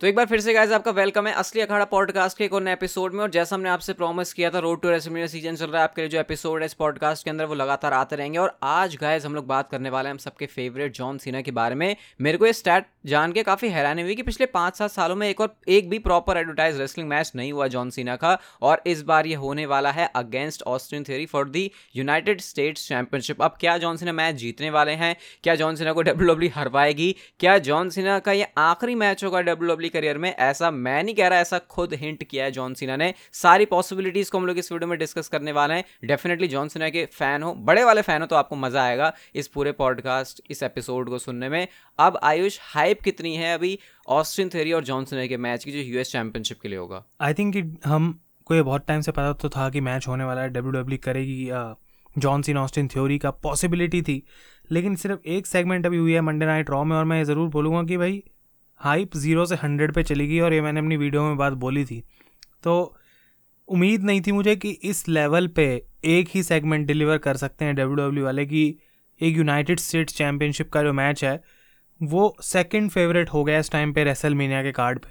तो एक बार फिर से गाइज़ आपका वेलकम है असली अखाड़ा पॉडकास्ट के एक और नए एपिसोड में। और जैसा हमने आपसे प्रॉमिस किया था रोड टू रेसलमेनिया सीज़न चल रहा है। आपके लिए जो एपिसोड है इस पॉडकास्ट के अंदर, वो लगातार आते रहेंगे। और आज गाइज़ हम लोग बात करने वाले हैं हम सबके फेवरेट जॉन सीना के बारे में। मेरे को ये स्टैट जान के काफ़ी हैरानी हुई कि पिछले पाँच सात सालों में एक और, एक भी प्रॉपर एडवर्टाइज रेसलिंग मैच नहीं हुआ जॉन सीना का। और इस बार ये होने वाला है against Austin Theory for the United States championship अब क्या जॉन सीना मैच जीतने वाले हैं? क्या जॉन सीना को डब्ल्यू डब्ल्यू हरवाएगी? क्या जॉन सीना का ये आखिरी मैच होगा डब्ल्यू करियर में, ऐसा मैं नहीं कह रहा, ऐसा खुद हिंट किया है जॉन सीना ने। सारी पॉसिबिलिटीज को हम लोग इस वीडियो में डिस्कस करने वाले हैं। डेफिनेटली जॉन सीना के फ़ैन हो, बड़े वाले फ़ैन हो तो आपको मज़ा आएगा इस पूरे पॉडकास्ट इस एपिसोड को सुनने में। अब आयुष हाइप कितनी है अभी ऑस्ट्रियन थेरी और जॉन सीना के मैच की, जो यूएस चैंपियनशिप के लिए होगा? आई थिंक हम, को बहुत टाइम से पता तो था कि मैच होने वाला है डब्ल्यू डब्ल्यू e करेगी जॉन सीन ऑस्टिन थ्योरी का पॉसिबिलिटी थी। लेकिन सिर्फ़ एक सेगमेंट अभी हुई है मंडे नाइट रॉ में, और मैं ज़रूर बोलूँगा कि भाई हाइप ज़ीरो से हंड्रेड पे चली गई और ये मैंने अपनी वीडियो में बात बोली थी। तो उम्मीद नहीं थी मुझे कि इस लेवल पे एक ही सेगमेंट डिलीवर कर सकते हैं डब्ल्यू डब्ल्यू वाले कि एक यूनाइटेड स्टेट्स चैम्पियनशिप का जो मैच है, वो सेकंड फेवरेट हो गया इस टाइम पे रेसल मीनिया के कार्ड पे।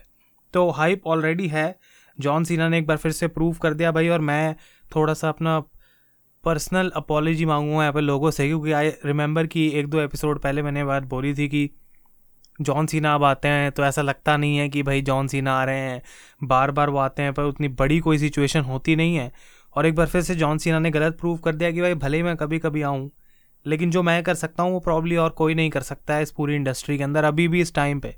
तो हाइप ऑलरेडी है। जॉन सीना ने एक बार फिर से प्रूव कर दिया भाई और मैं थोड़ा सा अपना पर्सनल अपॉलोजी मांगूँगा यहाँ पर लोगों से, क्योंकि आई रिमेंबर कि एक दो एपिसोड पहले मैंने बात बोली थी कि जॉन सीना अब आते हैं तो ऐसा लगता नहीं है कि भाई जॉन सीना आ रहे हैं। बार बार वो आते हैं, पर उतनी बड़ी कोई सिचुएशन होती नहीं है। और एक बार फिर से जॉन सीना ने गलत प्रूव कर दिया कि भाई भले ही मैं कभी कभी आऊँ, लेकिन जो मैं कर सकता हूँ, वो प्रॉब्ली और कोई नहीं कर सकता है इस पूरी इंडस्ट्री के अंदर अभी भी इस टाइम पर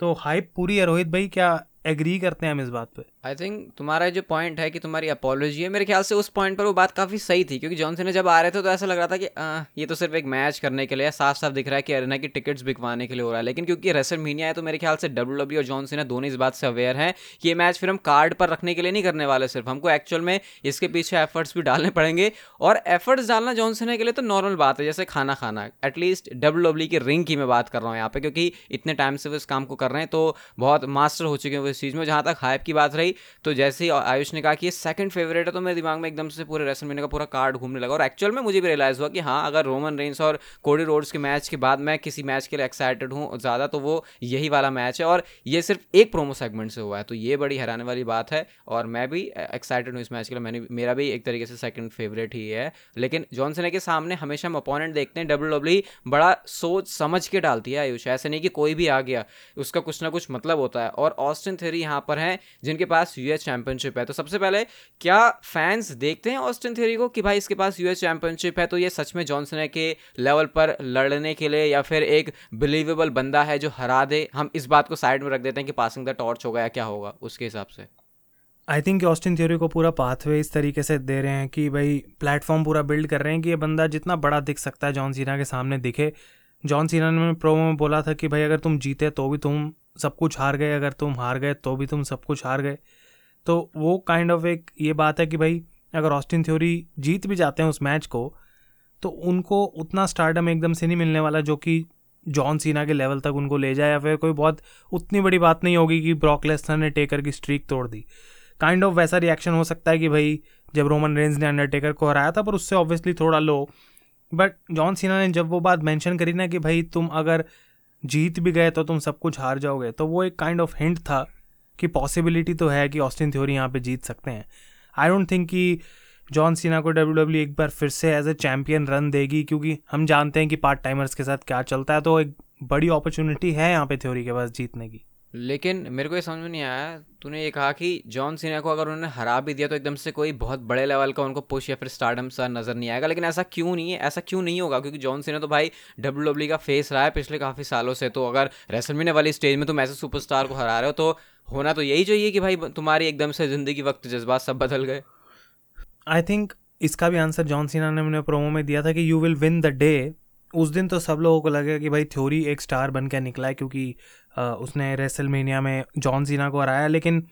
तो हाइप पूरी है, रोहित भाई, क्या एग्री करते हैं हम इस बात पे। आई थिंक तुम्हारा जो पॉइंट है कि तुम्हारी अपोलॉजी है मेरे ख्याल से उस पॉइंट पर वो बात काफ़ी सही थी क्योंकि जॉनसन ने जब आ रहे थे तो ऐसा लग रहा था कि आ, ये तो सिर्फ़ एक मैच करने के लिए साफ़ साफ़ दिख रहा है कि अरेना की टिकट्स बिकवाने के लिए हो रहा है। लेकिन क्योंकि रेसल मीनिया है तो मेरे ख्याल से डब्ल्यू डब्ल्यू और जॉनसन दोनों इस बात से अवेयर हैं कि ये मैच फिर हम कार्ड पर रखने के लिए नहीं करने वाले सिर्फ़ हमको एक्चुअल में इसके पीछे एफर्ट्स भी डालने पड़ेंगे। और एफर्ट्स डालना जॉनसन के लिए तो नॉर्मल बात है जैसे खाना खाना एटलीस्ट डब्ल्यू डब्ल्यू की रिंग की मैं बात कर रहा हूँ यहाँ पे क्योंकि इतने टाइम से वो इस काम को कर रहे हैं तो बहुत मास्टर हो चुके हैं वो चीज़ में। जहाँ तक हाइप की बात रही तो जैसे ही आयुष ने कहा कि ये सेकंड फेवरेट है तो मेरे दिमाग में एकदम से पूरे रेसल का पूरा कार्ड घूमने लगा। और एक्चुअल में मुझे भी रियलाइज़ हुआ कि हाँ अगर रोमन रेंस और कोडी रोड्स के मैच के बाद मैं किसी मैच के लिए एक्साइटेड हूँ ज़्यादा तो वो यही वाला मैच है। और ये सिर्फ़ एक प्रोमो सेगमेंट से हुआ है तो ये बड़ी हैरानी वाली बात है। और मैं भी एक्साइटेड हूँ इस मैच के लिए। मैंने, मेरा भी एक तरीके से सेकंड फेवरेट ही है। लेकिन जॉनसन के सामने हमेशा हम अपोनेंट देखते हैं डब्ल्यू डब्ल्यू बड़ा सोच समझ के डालती है आयुष। ऐसे नहीं कि कोई भी आ गया, उसका कुछ ना कुछ मतलब होता है। और ऑस्टिन थेरी यहाँ पर है, जिनके पास यूएस चैंपियनशिप है। तो सबसे पहले, क्या फैंस देखते हैं ऑस्टिन थ्योरी को कि भाई इसके पास यूएस चैंपियनशिप है? तो ये सच में जॉनसन के लेवल पर लड़ने के लिए या फिर एक बिलीवेबल बंदा है जो हरा दे। हम इस बात को साइड में रख देते हैं कि पासिंग द टॉर्च होगा या क्या होगा, उसके हिसाब से। आई थिंक ऑस्टिन थ्योरी को पूरा पाथवे इस तरीके से दे रहे हैं कि भाई प्लेटफॉर्म पूरा बिल्ड कर रहे हैं कि ये बंदा जितना बड़ा दिख सकता है जॉन सीना के सामने दिखे। जॉन सीना ने प्रोमो में बोला था कि भाई अगर तुम जीते तो भी तुम सब कुछ हार गए, अगर तुम हार गए तो भी तुम सब कुछ हार गए। तो वो काइंड ऑफ़ एक ये बात है कि भाई, अगर ऑस्टिन थ्योरी जीत भी जाते हैं उस मैच को तो उनको उतना स्टार्डम एकदम से नहीं मिलने वाला जो कि जॉन सीना के लेवल तक उनको ले जाए या फिर कोई बहुत, उतनी बड़ी बात नहीं होगी कि ब्रॉकलेसनर ने टेकर की स्ट्रीक तोड़ दी। काइंड ऑफ़ वैसा रिएक्शन हो सकता है कि भाई, जब रोमन रेंज ने अंडरटेकर को हराया था, पर उससे ऑब्वियसली थोड़ा लो बट जॉन सीना ने जब वो बात मेंशन करी ना कि भाई, तुम अगर जीत भी गए तो तुम सब कुछ हार जाओगे। तो वो एक काइंड ऑफ़ हिंट था कि पॉसिबिलिटी तो है कि ऑस्टिन थ्योरी यहाँ पे जीत सकते हैं। आई डोंट थिंक कि जॉन सीना को डब्ल्यू डब्ल्यू एक बार फिर से एज ए चैम्पियन रन देगी, क्योंकि हम जानते हैं कि पार्ट टाइमर्स के साथ क्या चलता है तो एक बड़ी अपॉर्चुनिटी है यहाँ पे थ्योरी के पास जीतने की। लेकिन मेरे को ये समझ में नहीं आया। तूने ये कहा कि जॉन सीना को अगर उन्होंने हरा भी दिया तो एकदम से कोई बहुत बड़े लेवल का उनको पुश या फिर स्टार्डम सा नज़र नहीं आएगा। लेकिन ऐसा क्यों नहीं है? ऐसा क्यों नहीं होगा? क्योंकि जॉन सीना तो भाई डब्ल्यू डब्ल्यू का फेस रहा है पिछले काफ़ी सालों से। तो अगर रेसलमीने वाली स्टेज में तुम ऐसे सुपरस्टार को हरा रहे हो तो होना तो यही चाहिए कि भाई तुम्हारी एकदम से ज़िंदगी, वक्त, जज्बात सब बदल गए। आई थिंक इसका भी आंसर जॉन सीना ने मैंने प्रोमो में दिया था कि you will win the day उस दिन तो सब लोगों को लगेगा कि भाई थ्योरी एक स्टार बन के निकला है, क्योंकि उसने रेसलमेनिया में जॉन सीना को हराया। लेकिन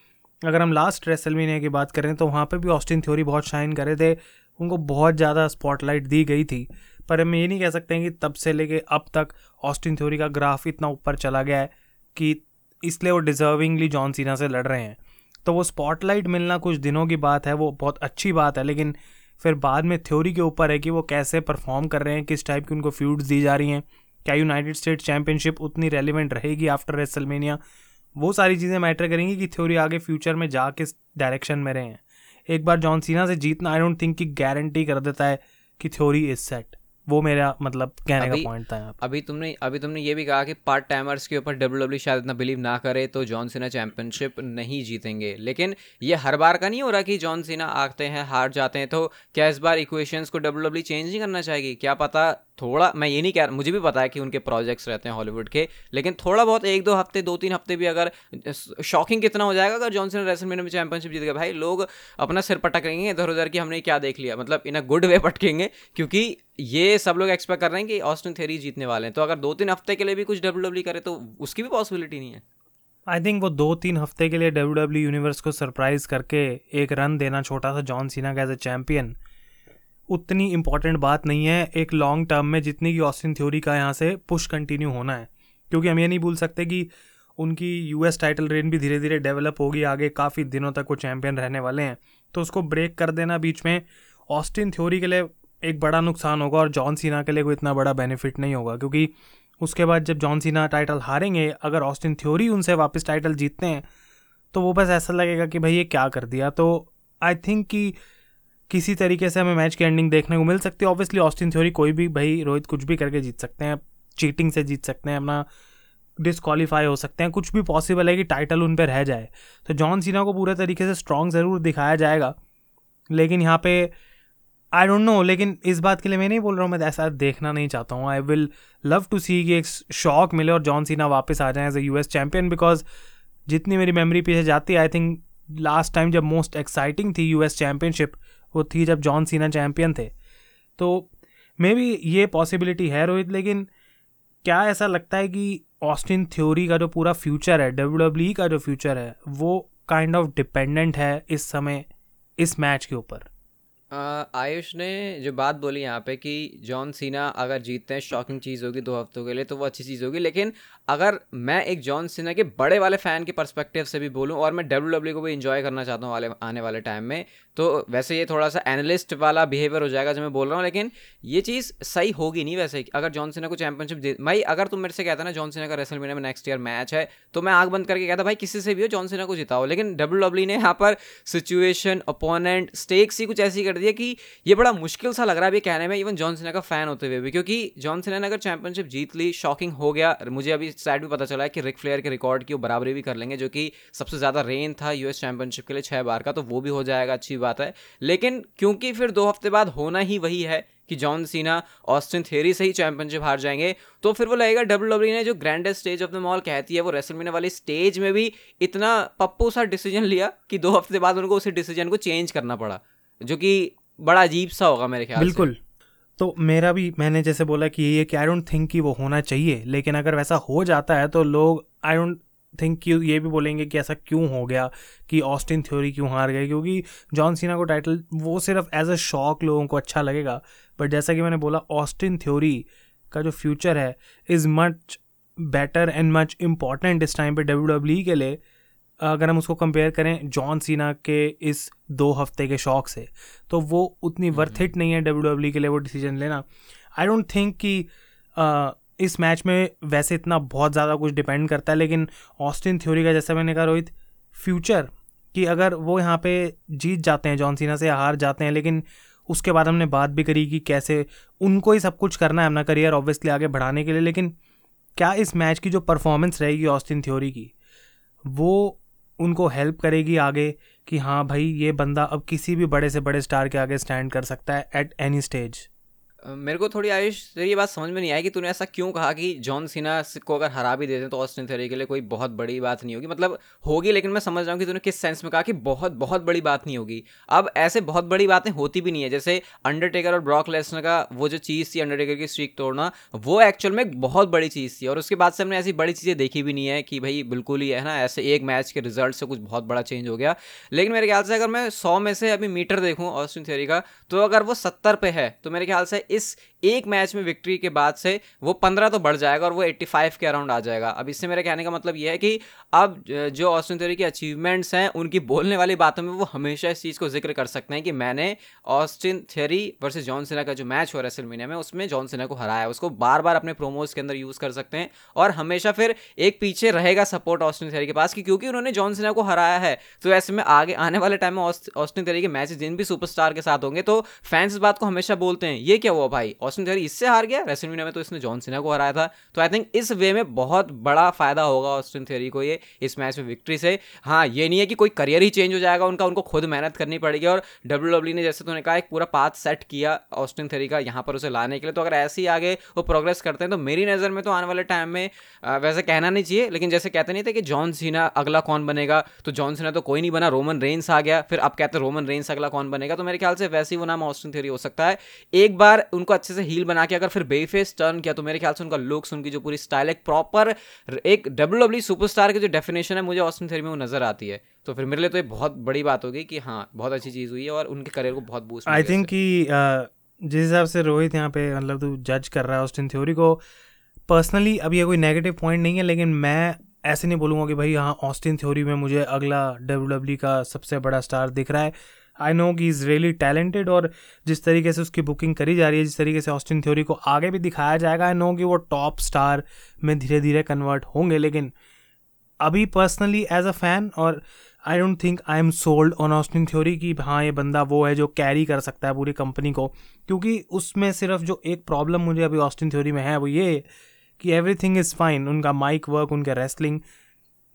अगर हम लास्ट रेसलमेनिया की बात करें तो वहाँ पे भी ऑस्टिन थ्योरी बहुत शाइन करे थे। उनको बहुत ज़्यादा स्पॉटलाइट दी गई थी। पर हम ये नहीं कह सकते हैं कि तब से लेके अब तक ऑस्टिन थ्योरी का ग्राफ इतना ऊपर चला गया है कि इसलिए वो डिजर्विंगली जॉन सीना से लड़ रहे हैं। तो वो स्पॉटलाइट मिलना कुछ दिनों की बात है, वो बहुत अच्छी बात है, लेकिन फिर बाद में थ्योरी के ऊपर है कि वो कैसे परफॉर्म कर रहे हैं, किस टाइप की उनको फ्यूड्स दी जा रही हैं। क्या यूनाइटेड स्टेट्स चैंपियनशिप उतनी रेलिवेंट रहेगी आफ्टर रेसलमेनिया वो सारी चीज़ें मैटर करेंगी कि थ्योरी आगे फ्यूचर में जा किस डायरेक्शन में रहे। हैं एक बार जॉन सीना से जीतना आई डोंट थिंक कि गारंटी कर देता है कि थ्योरी इज़ सेट वो मेरा मतलब कहने का पॉइंट था अभी तुमने अभी तुमने ये भी कहा कि पार्ट टाइमर्स के ऊपर डब्ल्यू डब्ल्यू शायद इतना बिलीव ना करे तो जॉन सीना चैंपियनशिप नहीं जीतेंगे। लेकिन ये हर बार का नहीं हो रहा कि जॉन सीना आते हैं हार जाते हैं तो क्या इस बार इक्वेशंस को डब्ल्यू डब्ल्यू चेंज नहीं करना चाहिए क्या पता थोड़ा, मैं ये नहीं कह रहा, मुझे भी पता है कि उनके प्रोजेक्ट्स रहते हैं हॉलीवुड के, लेकिन थोड़ा बहुत एक दो हफ़्ते, दो तीन हफ़्ते भी अगर शॉकिंग कितना हो जाएगा अगर जॉनसन रेसल में चैंपियनशिप जीत गया भाई, लोग अपना सिर पटकेंगे इधर उधर की हमने क्या देख लिया? मतलब इन अ गुड वे पटकेंगे, क्योंकि ये सब लोग एक्सपेक्ट कर रहे हैं कि ऑस्टिन थेरी जीतने वाले हैं। तो अगर दो तीन हफ़्ते के लिए भी कुछ डब्ल्यू डब्ल्यू करे तो उसकी भी पॉसिबिलिटी नहीं है। आई थिंक वो दो तीन हफ़्ते के लिए डब्ल्यू डब्ल्यू यूनिवर्स को सरप्राइज़ करके एक रन देना छोटा सा जॉन सीना का एज ए चैंपियन उतनी इंपॉर्टेंट बात नहीं है एक लॉन्ग टर्म में जितनी की ऑस्टिन थ्योरी का यहाँ से पुश कंटिन्यू होना है। क्योंकि हम ये नहीं भूल सकते कि उनकी यूएस टाइटल रेन भी धीरे धीरे डेवलप होगी, आगे काफ़ी दिनों तक वो चैंपियन रहने वाले हैं। तो उसको ब्रेक कर देना बीच में। ऑस्टिन थ्योरी के लिए एक बड़ा नुकसान होगा और जॉन सीना के लिए कोई इतना बड़ा बेनिफिट नहीं होगा, क्योंकि उसके बाद जब जॉन सीना टाइटल हारेंगे, अगर ऑस्टिन थ्योरी उनसे वापस टाइटल जीतते हैं तो वो बस ऐसा लगेगा कि भाई ये क्या कर दिया। तो आई थिंक कि किसी तरीके से हमें मैच की एंडिंग देखने को मिल सकती है। ऑब्वियसली ऑस्टिन थ्योरी कोई भी भाई रोहित कुछ भी करके जीत सकते हैं चीटिंग से जीत सकते हैं, अपना डिसक्वालीफाई हो सकते हैं, कुछ भी पॉसिबल है कि टाइटल उन पर रह जाए। तो जॉन सीना को पूरे तरीके से स्ट्रॉन्ग ज़रूर दिखाया जाएगा। लेकिन यहाँ पे आई डोंट नो लेकिन इस बात के लिए मैं नहीं बोल रहा हूँ, मैं ऐसा देखना नहीं चाहता हूँ। I will love to see कि एक शॉक मिले और जॉन सीना वापस आ जाए as a U S champion because जितनी मेरी मेमोरी पीछे जाती है आई थिंक लास्ट टाइम जब मोस्ट एक्साइटिंग थी यू एस चैम्पियनशिप वो थी जब जॉन सीना चैम्पियन थे। तो मे बी ये पॉसिबिलिटी है रोहित, लेकिन क्या ऐसा लगता है कि ऑस्टिन थ्योरी का जो पूरा फ्यूचर है, डब्ल्यू डब्ल्यू का जो फ्यूचर है, वो काइंड ऑफ़ डिपेंडेंट है इस समय, इस मैच के ऊपर? आयुष ने जो बात बोली यहाँ पे कि जॉन सीना अगर जीतते हैं शॉकिंग चीज़ होगी दो हफ्तों के लिए तो वो अच्छी चीज़ होगी। लेकिन अगर मैं एक जॉन सीना के बड़े वाले फ़ैन के परस्पेक्टिव से भी बोलूँ और मैं डब्ल्यू डब्ल्यू को भी इन्जॉय करना चाहता हूँ वाले, आने वाले टाइम में तो वैसे ये थोड़ा सा एनालिस्ट वाला बिहेवियर हो जाएगा जो मैं बोल रहा हूँ। लेकिन ये चीज़ सही होगी नहीं वैसे अगर जॉन सीना को चैंपियनशिप दे, भाई अगर तुम मेरे से कहता ना, जॉन सीना का रेसल में नेक्स्ट ईयर मैच है तो मैं आग बंद करके कहता भाई किसी से भी हो जॉन सीना को जिताओ। लेकिन डब्ल्यू डब्ल्यू ने यहाँ पर सिचुएशन अपोनेंट स्टेक्स ही कुछ ऐसी कर दिया कि ये बड़ा मुश्किल सा लग रहा है अभी कहने में इवन जॉन सीना का फ़ैन होते हुए भी। क्योंकि जॉन सीना ने अगर चैंपियनशिप जीत ली शॉकिंग हो गया। मुझे अभी साइड भी पता चला है कि रिक फ्लेयर के रिकॉर्ड की वो बराबरी भी कर लेंगे, जो कि सबसे ज़्यादा रेन था यूएस चैंपियनशिप के लिए छः बार का तो वो भी हो जाएगा, अच्छी बात है। लेकिन क्योंकि फिर दो हफ़्ते बाद होना ही वही है कि जॉन सीना ऑस्टिन थेरी से ही चैंपियनशिप हार जाएँगे तो फिर वो लगेगा डब्ल्यू डब्ल्यू ने जो grandest stage of them all कहती है, वो रेसलमीना वाली स्टेज में भी इतना पप्पू सा डिसीज़न लिया कि दो हफ़्ते बाद उनको उसी डिसीज़न को चेंज करना पड़ा। जो कि बड़ा अजीब सा होगा मेरे ख्याल बिल्कुल। तो मेरा भी, मैंने जैसे बोला कि ये कि आई डोंट थिंक कि वो होना चाहिए, लेकिन अगर वैसा हो जाता है तो लोग आई डोंट थिंक कि ये भी बोलेंगे कि ऐसा क्यों हो गया कि ऑस्टिन थ्योरी क्यों हार गए, क्योंकि जॉन सीना को टाइटल वो सिर्फ़ एज अ शॉक लोगों को अच्छा लगेगा। बट जैसा कि मैंने बोला ऑस्टिन थ्योरी का जो फ्यूचर है is much better and much important इस टाइम पे डब्ल्यू डब्ल्यू के लिए। अगर हम उसको कंपेयर करें जॉन सीना के इस दो हफ़्ते के शौक से तो वो उतनी वर्थ इट नहीं है डब्ल्यू डब्ल्यू के लिए वो डिसीज़न लेना। आई डोंट थिंक कि uh, इस मैच में वैसे इतना बहुत ज़्यादा कुछ डिपेंड करता है लेकिन ऑस्टिन थ्योरी का जैसा मैंने कहा रोहित फ्यूचर कि अगर वो यहाँ पे जीत जाते हैं जॉन सीना से हार जाते हैं लेकिन उसके बाद हमने बात भी करी कि कैसे उनको ही सब कुछ करना है अपना करियर ऑब्वियसली आगे बढ़ाने के लिए लेकिन क्या इस मैच की जो परफॉर्मेंस रहेगी ऑस्टिन थ्योरी की वो उनको हेल्प करेगी आगे कि हाँ भाई, ये बंदा अब किसी भी बड़े से बड़े स्टार के आगे स्टैंड कर सकता है एट एनी स्टेज मेरे को थोड़ी आयुष, तेरी ये बात समझ में नहीं आई कि तूने ऐसा क्यों कहा कि जॉन सीना को अगर हरा भी देते तो ऑस्टिन थेरी के लिए कोई बहुत बड़ी बात नहीं होगी। मतलब होगी लेकिन मैं समझ रहा हूँ कि तूने किस सेंस में कहा कि बहुत बहुत बड़ी बात नहीं होगी। अब ऐसे बहुत बड़ी बातें होती भी नहीं है, जैसे अंडरटेकर और ब्रॉक लेसनर का वो जो चीज़ थी अंडरटेकर की स्ट्रीक तोड़ना, वो एक्चुअल में बहुत बड़ी चीज़ थी। और उसके बाद से हमने ऐसी बड़ी चीज़ें देखी भी नहीं है कि भाई बिल्कुल ही है ना, ऐसे एक मैच के रिज़ल्ट से कुछ बहुत बड़ा चेंज हो गया। लेकिन मेरे ख्याल से अगर मैं सौ में से अभी मीटर देखूँ ऑस्टिन थेरी का तो अगर वो सत्तर पे है तो मेरे ख्याल से इस एक मैच में विक्ट्री के बाद से वो पंद्रह तो बढ़ जाएगा और वो एट्टी फाइव के अराउंड आ जाएगा। अब इससे मेरे कहने का मतलब ये है कि अब जो ऑस्टिन थ्योरी के अचीवमेंट्स हैं, उनकी बोलने वाली बातों में वो हमेशा इस चीज़ को ज़िक्र कर सकते हैं कि मैंने Austin Theory versus John Cena का जो मैच हो रहा है में, उसमें जॉन सिन्हा को हराया उसको बार बार अपने प्रोमोज के अंदर यूज़ कर सकते हैं और हमेशा फिर एक पीछे रहेगा सपोर्ट ऑस्टिन थ्योरी के पास कि क्योंकि उन्होंने जॉन सिन्हा को हराया है। तो ऐसे में आगे, आने वाले टाइम में ऑस्टिन थ्योरी के मैच जिन भी सुपरस्टार के साथ होंगे तो फैंस इस बात को हमेशा बोलते हैं, ये क्या हुआ भाई? ऑस्टिन थ्योरी इससे हार गया रेसलमीनिया में तो इसने जॉन सिन्हा को हराया था। तो आई थिंक इस वे में बहुत बड़ा फ़ायदा होगा ऑस्टिन थ्योरी को ये, इस मैच में विक्ट्री से। हाँ ये नहीं है कि कोई करियर ही चेंज हो जाएगा, उनका, उनको खुद मेहनत करनी पड़ेगी। और डब्ल्यू डब्ल्यू ने जैसे तूने कहा, एक पूरा पाथ सेट किया ऑस्टिन थ्योरी का यहाँ पर उसे लाने के लिए। तो अगर ऐसे ही आगे वो प्रोग्रेस करते हैं तो मेरी नज़र में तो आने वाले टाइम में वैसे कहना नहीं चाहिए, लेकिन जैसे कहते नहीं थे कि जॉन सीना अगला कौन बनेगा तो जॉन सीना तो कोई नहीं बना रोमन रेंस आ गया। फिर अब कहते रोमन रेंस अगला कौन बनेगा? तो मेरे ख्याल से वैसे ही वो नाम ऑस्टिन थ्योरी हो सकता है। एक बार उनको अच्छे से हील बना के अगर फिर बेफेस टर्न किया तो मेरे ख्याल से उनका लुक्स उनकी जो पूरी स्टाइल एक प्रॉपर एक डब्ल्यू डब्ल्यू सुपरस्टार की जो डेफिनेशन है मुझे ऑस्टिन थ्योरी में वो नज़र आती है। तो फिर मेरे लिए तो ये बहुत बड़ी बात होगी कि हाँ बहुत अच्छी चीज़ हुई है और उनके करियर को बहुत बूस्ट आई थिंक कि जिस हिसाब से रोहित यहाँ पे मतलब तू जज कर रहा है ऑस्टिन थ्योरी को पर्सनली अब ये कोई नेगेटिव पॉइंट नहीं है लेकिन मैं ऐसे नहीं बोलूँगा कि भाई हाँ ऑस्टिन थ्योरी में मुझे अगला डब्ल्यू डब्ल्यू का सबसे बड़ा स्टार दिख रहा है। आई नो कि इज़ रियली टैलेंटेड और जिस तरीके से उसकी बुकिंग करी जा रही है, जिस तरीके से ऑस्टिन थ्योरी को आगे भी दिखाया जाएगा आई नो कि वो टॉप स्टार में धीरे धीरे कन्वर्ट होंगे, लेकिन अभी पर्सनली एज अ फ़ैन और I don't think I am sold on Austin Theory कि हाँ ये बंदा वो है जो कैरी कर सकता है पूरी कंपनी को, क्योंकि उसमें सिर्फ़ जो एक प्रॉब्लम मुझे अभी ऑस्टिन थ्योरी में है, वो ये कि एवरी थिंग इज़ फाइन उनका माइक वर्क उनके रेसलिंग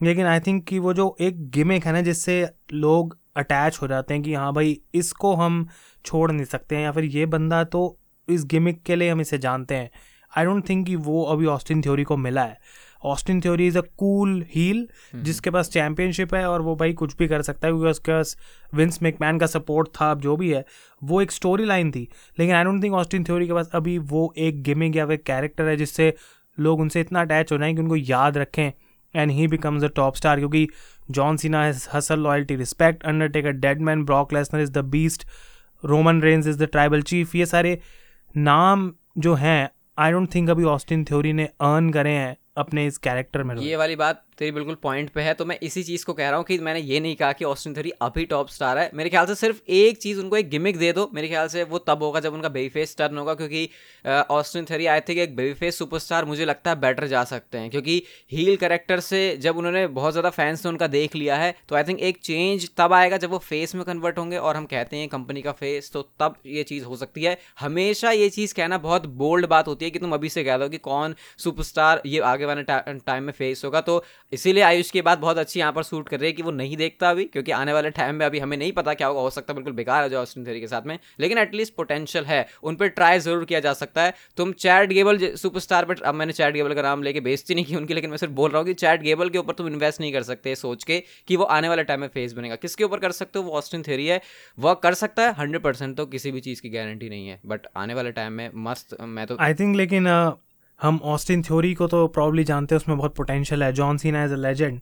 लेकिन आई थिंक कि वो जो एक गिमिक है ना, जिससे लोग अटैच हो जाते हैं कि हाँ भाई इसको हम छोड़ नहीं सकते हैं या फिर ये बंदा तो इस गिमिक के लिए हम इसे जानते हैं। आई डोंट थिंक कि वो अभी ऑस्टिन थ्योरी को मिला है। Austin Theory is a cool heel जिसके पास चैंपियनशिप है और वो भाई कुछ भी कर सकता है क्योंकि उसके पास विंस मैकमैन का सपोर्ट था जो भी है वो एक स्टोरी लाइन थी। लेकिन I don't think Austin Theory के पास अभी वो एक गेमिंग या फिर कैरेक्टर है जिससे लोग उनसे इतना अटैच हो जाए कि उनको याद रखें। And he becomes a top star क्योंकि John Cena has hustle loyalty respect Undertaker dead man Brock Lesnar is the beast Roman Reigns is the tribal chief ये सारे नाम जो हैं आई डोंट थिंक अभी ऑस्टिन थ्योरी ने earn करे हैं अपने इस कैरेक्टर में। ये वाली बात तेरी बिल्कुल पॉइंट पे है तो मैं इसी चीज़ को कह रहा हूँ कि मैंने ये नहीं कहा कि ऑस्टिन थ्योरी अभी टॉप स्टार है। मेरे ख्याल से सिर्फ़ एक चीज़ उनको एक गिमिक दे दो। मेरे ख्याल से वो तब होगा जब उनका बेबी फेस टर्न होगा, क्योंकि ऑस्टिन थ्योरी आई थिंक एक बेबी फेस सुपरस्टार मुझे लगता है बेटर जा सकते हैं, क्योंकि हील करेक्टर से जब उन्होंने बहुत ज़्यादा फैंस ने उनका देख लिया है तो आई थिंक एक चेंज तब आएगा जब वो फेस में कन्वर्ट होंगे और हम कहते हैं कंपनी का फेस तो तब ये चीज़ हो सकती है। हमेशा ये चीज़ कहना बहुत बोल्ड बात होती है कि तुम अभी से कह दो कि कौन सुपरस्टार ये आगे वाले टाइम में फेस होगा तो इसीलिए आयुष की बात बहुत अच्छी यहाँ पर सूट कर रही है कि वो नहीं देखता अभी, क्योंकि आने वाले टाइम में अभी हमें नहीं पता क्या होगा, हो सकता है बिल्कुल बेकार है जो ऑस्टिन थेरी के साथ में, लेकिन एटलीस्ट पोटेंशियल है, उन पर ट्राई ज़रूर किया जा सकता है। तुम चैट गेबल सुपरस्टार पर अब मैंने चैट गेबल का नाम लेके बेचती नहीं की उनकी, लेकिन मैं सिर्फ़ बोल रहा हूँ कि चैट गेबल के ऊपर तुम इन्वेस्ट नहीं कर सकते सोच के कि वो आने वाले टाइम में फेस बनेगा। किसके ऊपर कर सकते हो? वो ऑस्टिन थेरी है। वह कर सकता है हंड्रेड परसेंट तो किसी भी चीज़ की गारंटी नहीं है बट आने वाले टाइम में मस्त, मैं तो आई थिंक लेकिन हम ऑस्टिन थ्योरी को तो प्रॉब्ली जानते हैं उसमें बहुत पोटेंशियल है John Cena as a legend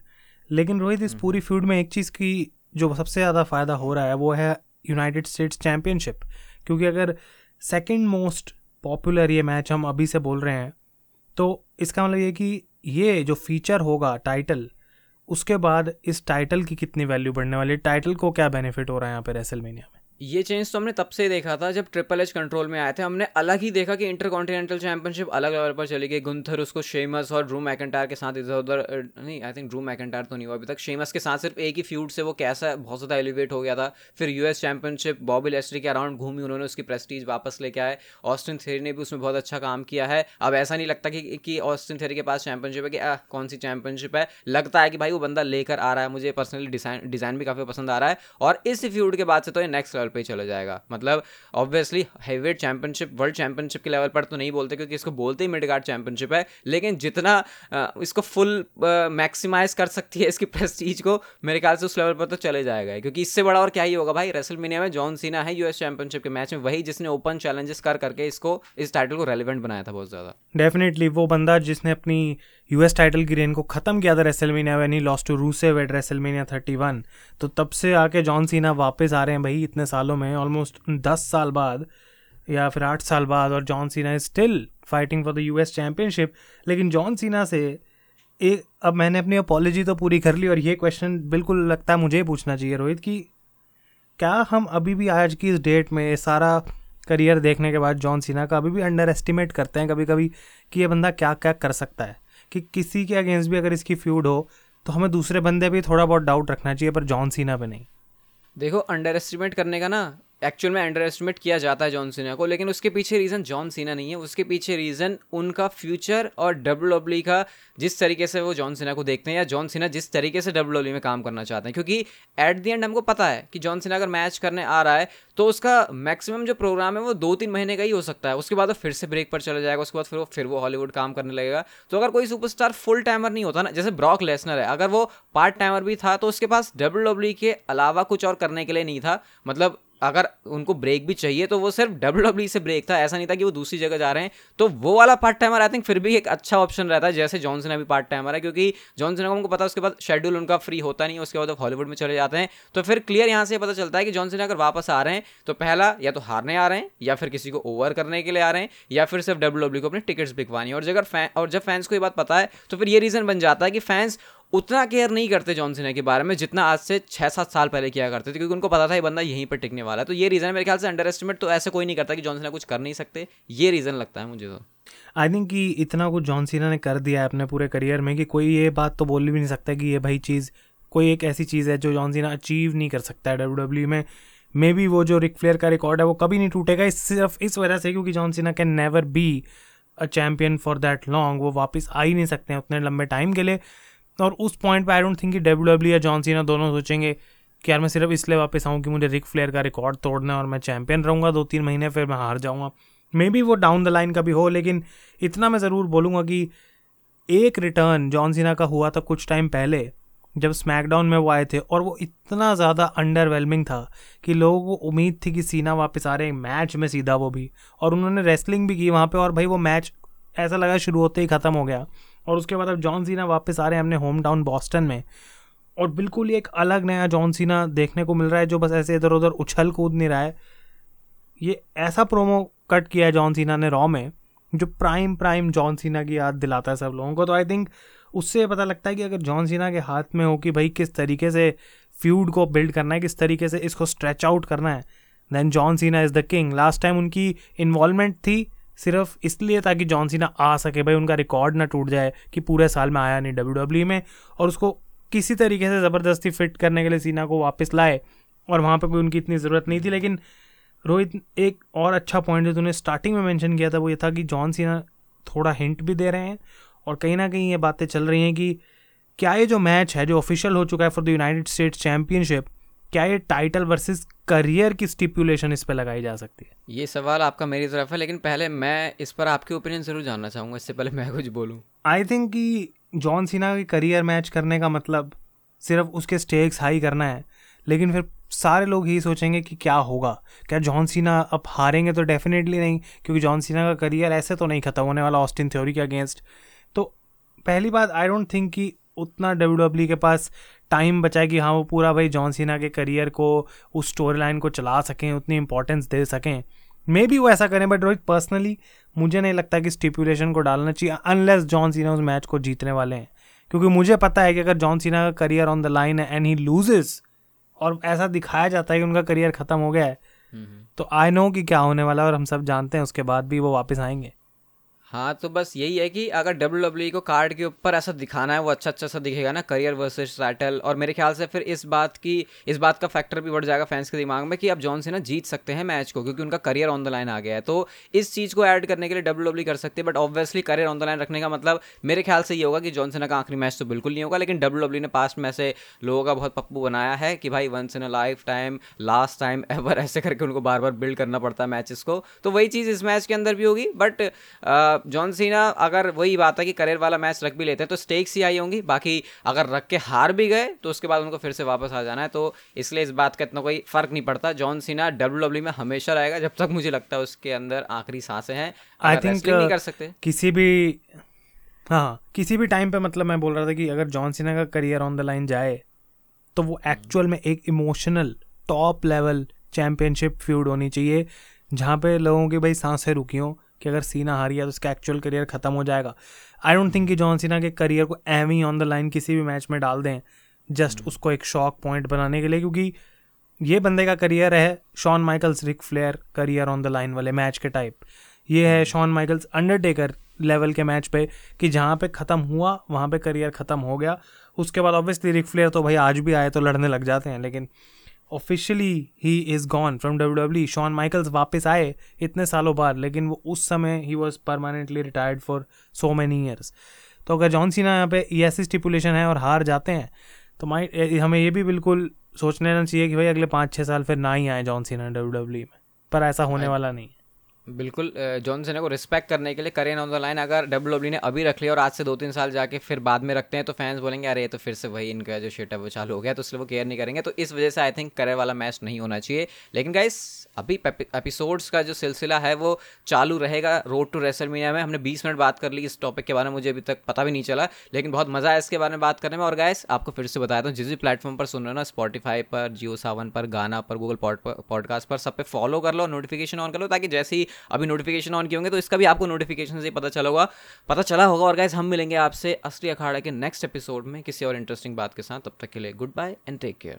लेकिन रोहित इस पूरी फ़ील्ड में एक चीज़ की जो सबसे ज़्यादा फ़ायदा हो रहा है वो है यूनाइटेड स्टेट्स चैम्पियनशिप क्योंकि अगर सेकेंड मोस्ट पॉपुलर ये मैच हम अभी से बोल रहे हैं तो इसका मतलब ये कि ये जो फीचर होगा टाइटल उसके बाद इस टाइटल की कितनी वैल्यू बढ़ने वाली है? टाइटल को क्या बेनिफिट हो रहा है यहाँ पे रेसलमेनिया में? ये चेंज तो हमने तब से देखा था जब ट्रिपल एच कंट्रोल में आए थे। हमने अलग ही देखा कि इंटर कॉन्टिनेंटल चैंपियनशिप अलग लेवल पर चली गई। गुंथर उसको शेमस और ड्रू मैकेंटार के साथ इधर उधर नहीं आई थिंक ड्रू मैकेंटार तो नहीं हुआ अभी तक। शेमस के साथ सिर्फ़ एक ही फ्यूड से वो कैसा बहुत ज़्यादा एलिवेट हो गया था। फिर यूएस चैंपियनशिप बॉबी लेस्ट्री के अराउंड घूमी उन्होंने उसकी प्रेस्टीज वापस लेके आए। ऑस्टिन थेरी ने भी उसमें बहुत अच्छा काम किया है। अब ऐसा नहीं लगता कि, कि ऑस्टिन थेरी के पास चैंपियनशिप है कि कौन सी चैंपियनशिप है? लगता है कि भाई वो बंदा लेकर आ रहा है। मुझे पर्सनली डिज़ाइन डिज़ाइन भी काफ़ी पसंद आ रहा है। और इस फ्यूड के बाद से तो ये नेक्स्ट लेवल पर चला जाएगा। मतलब obviously heavyweight championship world championship के लेवल पर तो नहीं बोलते क्योंकि इसको बोलते ही मिड गार्ड चैंपियनशिप है, लेकिन जितना इसको फुल मैक्सिमाइज कर सकती है इसकी प्रेस्टीज को, मेरे ख्याल से उस लेवल पर तो चले जाएगा क्योंकि इससे बड़ा और क्या ही होगा भाई? रेसल में जॉन सीना है यूएस चैंपियनशिप के मैच में, वही जिसने ओपन चैलेंजेस कर करके इसको, इस टाइटल को रेलिवेंट बनाया था बहुत ज़्यादा। डेफिनेटली वो बंदा जिसने अपनी यूएस टाइटल की रेन को ख़त्म किया था WrestleMania when he lost to Rusev at WrestleMania thirty one तो तब से आके जॉन सीना वापस आ रहे हैं भाई इतने सालों में ऑलमोस्ट दस साल बाद या फिर आठ साल बाद और John Cena is still fighting for the US championship लेकिन जॉन सीना से एक अब मैंने अपनी अपॉलोजी तो पूरी कर ली और ये क्वेश्चन बिल्कुल लगता है मुझे पूछना चाहिए रोहित कि क्या हम अभी भी आज की इस डेट में सारा करियर देखने के बाद जॉन सीना का अभी भी अंडर एस्टिमेट करते हैं कभी कभी कि ये बंदा क्या क्या कर सकता है? कि किसी के अगेंस्ट भी अगर इसकी फ्यूड हो तो हमें दूसरे बंदे भी थोड़ा बहुत डाउट रखना चाहिए, पर जॉन सीना पे नहीं। देखो अंडर एस्टिमेट करने का ना एक्चुअल में अंडर एस्टिमेट किया जाता है जॉन सीना को, लेकिन उसके पीछे रीज़न जॉन सीना नहीं है। उसके पीछे रीज़न उनका फ्यूचर और डब्ल्यू डब्ल्यू का जिस तरीके से वो जॉन सीना को देखते हैं या जॉन सीना जिस तरीके से डब्ल्यू डब्ल्यू में काम करना चाहते हैं। क्योंकि एट दी एंड हमको पता है कि जॉन सीना अगर मैच करने आ रहा है तो उसका मैक्सिमम जो प्रोग्राम है वो दो तीन महीने का ही हो सकता है। उसके बाद वो फिर से ब्रेक पर चला जाएगा, उसके बाद फिर वो फिर वो हॉलीवुड काम करने लगेगा। तो अगर कोई सुपरस्टार फुल टाइमर नहीं होता ना, जैसे ब्रॉक लेसनर है, अगर वो पार्ट टाइमर भी था तो उसके पास डब्ल्यू डब्ल्यू के अलावा कुछ और करने के लिए नहीं था। मतलब अगर उनको ब्रेक भी चाहिए तो वो सिर्फ़ डब्ल्यू डब्ल्यू से ब्रेक था। ऐसा नहीं था कि वो दूसरी जगह जा रहे हैं। तो वो वाला पार्ट टाइमर आई थिंक फिर भी एक अच्छा ऑप्शन रहता है, जैसे जॉनसन अभी पार्ट टाइमर है, क्योंकि जॉनसन को उनको पता है, उसके बाद शेड्यूल उनका फ्री होता नहीं उसके बाद हॉलीवुड में चले जाते हैं। तो फिर क्लियर यहाँ से पता चलता है कि जॉनसन अगर वापस आ रहे हैं तो पहला या तो हारने आ रहे हैं, या फिर किसी को ओवर करने के लिए आ रहे हैं, या फिर सिर्फ़ डब्ल्यू डब्ल्यू को अपनी टिकट्स बिकवानी और जब फ़ैन और जब फैंस को ये बात पता है तो फिर ये रीज़न बन जाता है कि फैंस उतना केयर नहीं करते जॉन सिन्हा के बारे में जितना आज से छः सात साल पहले किया करते थे, क्योंकि उनको पता था ये बंदा यहीं पर टिकने वाला है। तो ये रीज़न है मेरे ख्याल से अंडर एस्टिमेट तो ऐसे कोई नहीं करता कि जॉन सिन्हा कुछ कर नहीं सकते। ये रीज़न लगता है मुझे तो। आई थिंक कि इतना कुछ जॉन सीना ने कर दिया है अपने पूरे करियर में कि कोई ये बात तो बोल भी नहीं सकता कि ये भाई चीज़, कोई एक ऐसी चीज़ है जो जॉन सीना अचीव नहीं कर सकता है डब्ल्यू में। मे बी वो जो रिक फ्लेयर का रिकॉर्ड है, वो कभी नहीं टूटेगा इस, सिर्फ़ इस वजह से क्योंकि John Cena can never be a champion for that long वो वापस आ ही नहीं सकते हैं उतने लंबे टाइम के लिए। और उस पॉइंट पे आई डोंट थिंक कि डब्ल्यू डब्ल्यू या जॉन सीना दोनों सोचेंगे कि यार मैं सिर्फ़ इसलिए वापस आऊँ कि मुझे रिक फ्लेयर का रिकॉर्ड तोड़ना है और मैं चैंपियन रहूँगा दो तीन महीने, फिर मैं हार जाऊँगा। मे बी वो डाउन द लाइन का भी हो, लेकिन इतना मैं ज़रूर बोलूँगा कि एक रिटर्न जॉन सीना का हुआ था कुछ टाइम पहले, जब स्मैकडाउन में वो आए थे और वो इतना ज़्यादा अंडरवेलमिंग था कि लोगों को उम्मीद थी कि सीना वापस आ रहे हैं। मैच में सीधा वो भी, और उन्होंने रेसलिंग भी की वहाँ पे और भाई वो मैच ऐसा लगा शुरू होते ही ख़त्म हो गया। और उसके बाद अब जॉन सीना वापस आ रहे हैं अपने होम टाउन बॉस्टन में। और बिल्कुल ही एक अलग नया जॉन सीना देखने को मिल रहा है, जो बस ऐसे इधर उधर उछल कूद नहीं रहा है। ये ऐसा प्रोमो कट किया है जॉन सीना ने रॉ में, जो प्राइम प्राइम जॉन सीना की याद दिलाता है सब लोगों को। तो आई थिंक उससे पता लगता है कि अगर जॉन सीना के हाथ में हो कि भाई किस तरीके से फ्यूड को बिल्ड करना है, किस तरीके से इसको स्ट्रेच आउट करना है then John Cena is the king last time उनकी इन्वॉल्वमेंट थी सिर्फ़ इसलिए ताकि जॉन सीना आ सके, भाई उनका रिकॉर्ड ना टूट जाए कि पूरे साल में आया नहीं डब्ल्यू डब्ल्यू में और उसको किसी तरीके से ज़बरदस्ती फिट करने के लिए सीना को वापस लाए और वहाँ पर कोई उनकी इतनी ज़रूरत नहीं थी। लेकिन रोहित, एक और अच्छा पॉइंट जो तूने स्टार्टिंग में मेंशन किया था, वो ये था कि जॉन सीना थोड़ा हिंट भी दे रहे हैं और कहीं ना कहीं ये बातें चल रही हैं कि क्या ये जो मैच है, जो ऑफिशियल हो चुका है for the United States championship क्या ये टाइटल वर्सेस करियर की स्टिपुलेशन इस पर लगाई जा सकती है? ये सवाल आपका मेरी तरफ़ है लेकिन पहले मैं इस पर आपकी ओपिनियन ज़रूर जानना चाहूँगा इससे पहले मैं कुछ बोलूँ। आई थिंक कि जॉन सीना की करियर मैच करने का मतलब सिर्फ़ उसके स्टेक्स हाई करना है लेकिन फिर सारे लोग यही सोचेंगे कि क्या होगा। क्या जॉन सीना अब हारेंगे तो डेफिनेटली नहीं क्योंकि जॉन सीना का करियर ऐसे तो नहीं खत्म होने वाला ऑस्टिन थ्योरी के अगेंस्ट तो पहली बात आई डोंट थिंक कि उतना डब्ल्यू के पास टाइम बचा है कि हाँ वो पूरा भाई जॉन सीना के करियर को उस स्टोरी लाइन को चला सकें उतनी इंपॉर्टेंस दे सकें। मे बी वो ऐसा करें बट रोहित पर्सनली मुझे नहीं लगता कि स्टिपुलेशन को डालना चाहिए अनलेस जॉन सीना उस मैच को जीतने वाले हैं। क्योंकि मुझे पता है कि अगर जॉन सीना का करियर ऑन द लाइन है एंड ही लूजेस और ऐसा दिखाया जाता है कि उनका करियर ख़त्म हो गया है हम्म, हम्म। तो आई नो कि क्या होने वाला है और हम सब जानते हैं उसके बाद भी वो वापस आएँगे। हाँ तो बस यही है कि अगर डब्ल्यू डब्ल्यू e को कार्ड के ऊपर ऐसा दिखाना है, वो अच्छा अच्छा सा दिखेगा ना करियर वर्सेस टाइटल और मेरे ख्याल से फिर इस बात की, इस बात का फैक्टर भी बढ़ जाएगा फैंस के दिमाग में कि अब जॉन से ना जीत सकते हैं मैच को, क्योंकि उनका करियर ऑन द लाइन आ गया है। तो इस चीज़ को ऐड करने के लिए डब्ल्यू डब्ल्यू e कर सकते हैं but obviously career on the line रखने का मतलब मेरे ख्याल से ये होगा कि जॉन सेना का आखिरी मैच तो बिल्कुल नहीं होगा, लेकिन डब्ल्यू डब्ल्यू e ने पास्ट में ऐसे लोगों का बहुत पप्पू बनाया है कि भाई once in a lifetime last time ever ऐसे करके उनको बार बार बिल्ड करना पड़ता है मैचेस को। तो वही चीज़ इस मैच के अंदर भी होगी बट जॉन सीना अगर वही बात है कि करियर वाला मैच रख भी लेते हैं तो स्टेक्स ही आई होंगी। बाकी अगर रख के हार भी गए तो उसके बाद उनको फिर से वापस आ जाना है। तो इसलिए इस बात का इतना कोई फ़र्क नहीं पड़ता। जॉन सीना डब्ल्यू में हमेशा रहेगा जब तक मुझे लगता है उसके अंदर आखिरी साँसें हैं। आई थिंक नहीं कर सकते। किसी भी हाँ किसी भी टाइम पे मतलब मैं बोल रहा था कि अगर जॉन सीना का करियर ऑन द लाइन जाए तो वो एक्चुअल में एक emotional top level championship feud होनी चाहिए जहाँ पे लोगों की भाई साँसें रुकी हों। कि अगर सीना हार गया तो उसका एक्चुअल करियर ख़त्म हो जाएगा। आई डोंट थिंक कि जॉन सीना के करियर को एवी ऑन द लाइन किसी भी मैच में डाल दें। जस्ट उसको एक शॉक पॉइंट बनाने के लिए क्योंकि ये बंदे का करियर है Shawn Michaels Ric Flair career on the line वाले मैच के टाइप ये है शॉन माइकल्स अंडरटेकर लेवल के मैच पे कि जहाँ पे ख़त्म हुआ वहाँ पे करियर ख़त्म हो गया। उसके बाद ऑब्वियसली रिक फ्लेयर तो भाई आज भी आए तो लड़ने लग जाते हैं लेकिन officially he is gone from W W Shawn Michaels वापस आए इतने सालों बाद लेकिन वो उस समय he was permanently retired for so many years तो अगर जॉन सीना यहाँ पे ई ऐसी स्टिपुलेशन है और हार जाते हैं तो माइंड हमें ये भी बिल्कुल सोचने चाहिए कि भाई अगले पाँच छः साल फिर ना ही आए जॉन सीना डब्ल्यू डब्ल्यू में। पर ऐसा होने वाला नहीं बिल्कुल जॉन सेना को रिस्पेक्ट करने के लिए करें ऑन द लाइन अगर डब्ल्यू डब्ल्यू ने अभी रख लिया और आज से दो तीन साल जाके फिर बाद में रखते हैं तो फैंस बोलेंगे, अरे तो फिर से वही इनका जो शेट है, वो चालू हो गया तो इसलिए वो केयर नहीं करेंगे। तो इस वजह से आई थिंक करे वाला मैच नहीं होना चाहिए। लेकिन गाइस अभी एपिसोड्स का जो सिलसिला है, वो चालू रहेगा रोड टू रेसलमीनिया में। हमने 20 मिनट बात कर ली इस टॉपिक के बारे में, मुझे अभी तक पता भी नहीं चला, लेकिन बहुत मज़ा है इसके बारे में बात करने में। और गाइस आपको फिर से बताया था, जिस भी प्लेटफॉर्म पर सुन रहे हो ना स्पॉटीफाई पर जियो सावन पर गाना पर गूगल पॉडकास्ट पर, सब पे फॉलो कर लो नोटिफिकेशन ऑन कर लो, ताकि जैसे ही अभी नोटिफिकेशन ऑन किए होंगे तो इसका भी आपको नोटिफिकेशन से पता चला होगा। पता चला होगा और गाइज़ हम मिलेंगे आपसे असली अखाड़ा के नेक्स्ट एपिसोड में किसी और इंटरेस्टिंग बात के साथ। तब तक के लिए goodbye and take care